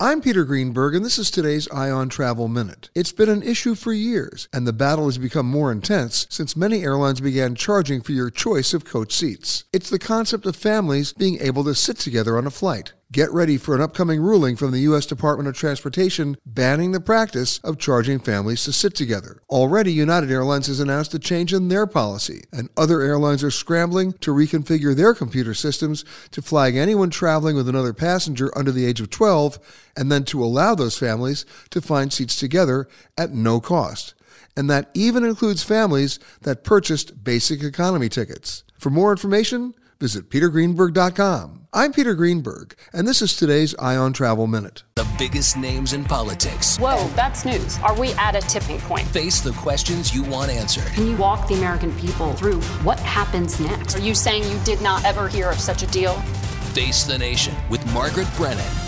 I'm Peter Greenberg, and this is today's Eye on Travel Minute. It's been an issue for years, and the battle has become more intense since many airlines began charging for your choice of coach seats. It's the concept of families being able to sit together on a flight. Get ready for an upcoming ruling from the U.S. Department of Transportation banning the practice of charging families to sit together. Already, United Airlines has announced a change in their policy, and other airlines are scrambling to reconfigure their computer systems to flag anyone traveling with another passenger under the age of 12 and then to allow those families to find seats together at no cost. And that even includes families that purchased basic economy tickets. For more information, visit petergreenberg.com. I'm Peter Greenberg, and this is today's Eye on Travel Minute. The biggest names in politics. Whoa, that's news. Are we at a tipping point? Face the questions you want answered. Can you walk the American people through what happens next? Are you saying you did not ever hear of such a deal? Face the Nation with Margaret Brennan.